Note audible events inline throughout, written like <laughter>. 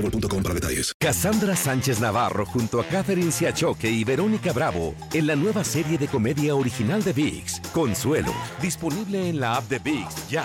boostmobile.com para detalles. Cassandra Sánchez Navarro junto a Catherine Siachoque y Verónica Bravo en la nueva serie de comedia original de VIX, Consuelo, disponible en la app de VIX ya.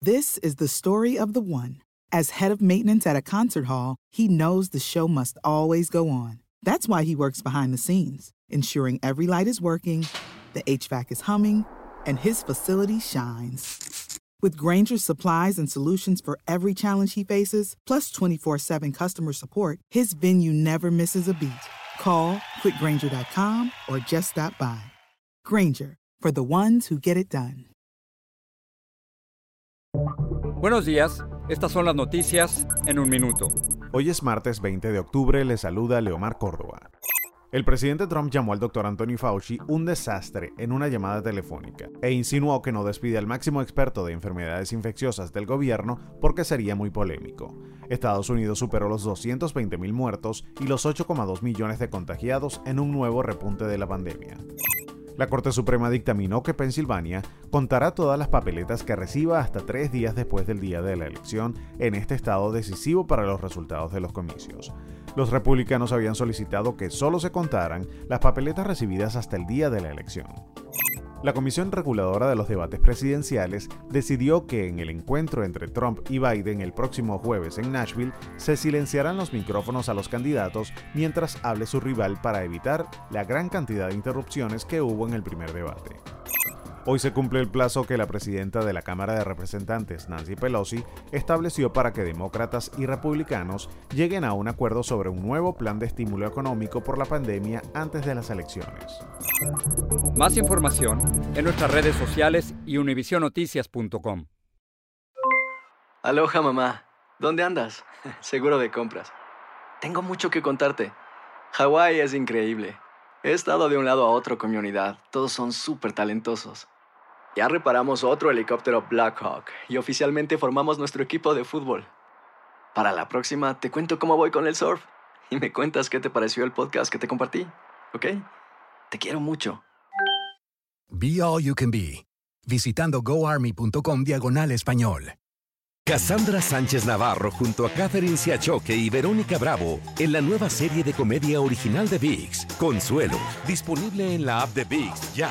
This is the story of the one. As head of maintenance at a concert hall, he knows the show must always go on. That's why he works behind the scenes, ensuring every light is working, the HVAC is humming, and his facility shines. With Granger's supplies and solutions for every challenge he faces, plus 24 7 customer support, his venue never misses a beat. Call quickgranger.com or just stop by. Granger, for the ones who get it done. Buenos días, estas son las noticias en un minuto. Hoy es martes 20 de octubre, le saluda Leomar Córdoba. El presidente Trump llamó al doctor Anthony Fauci un desastre en una llamada telefónica e insinuó que no despide al máximo experto de enfermedades infecciosas del gobierno porque sería muy polémico. Estados Unidos superó los 220.000 muertos y los 8,2 millones de contagiados en un nuevo repunte de la pandemia. La Corte Suprema dictaminó que Pensilvania contará todas las papeletas que reciba hasta tres días después del día de la elección en este estado decisivo para los resultados de los comicios. Los republicanos habían solicitado que solo se contaran las papeletas recibidas hasta el día de la elección. La Comisión Reguladora de los Debates Presidenciales decidió que en el encuentro entre Trump y Biden el próximo jueves en Nashville se silenciarán los micrófonos a los candidatos mientras hable su rival para evitar la gran cantidad de interrupciones que hubo en el primer debate. Hoy se cumple el plazo que la presidenta de la Cámara de Representantes, Nancy Pelosi, estableció para que demócratas y republicanos lleguen a un acuerdo sobre un nuevo plan de estímulo económico por la pandemia antes de las elecciones. Más información en nuestras redes sociales y univisionoticias.com. Aloha mamá. ¿Dónde andas? <laughs> Seguro de compras. Tengo mucho que contarte. Hawái es increíble. He estado de un lado a otro con mi unidad. Todos son súper talentosos. Ya reparamos otro helicóptero Blackhawk y oficialmente formamos nuestro equipo de fútbol. Para la próxima te cuento cómo voy con el surf y me cuentas qué te pareció el podcast que te compartí, ¿ok? Te quiero mucho. Be All You Can Be, visitando goarmy.com diagonal español. Cassandra Sánchez Navarro junto a Catherine Siachoque y Verónica Bravo en la nueva serie de comedia original de VIX, Consuelo, disponible en la app de VIX ya.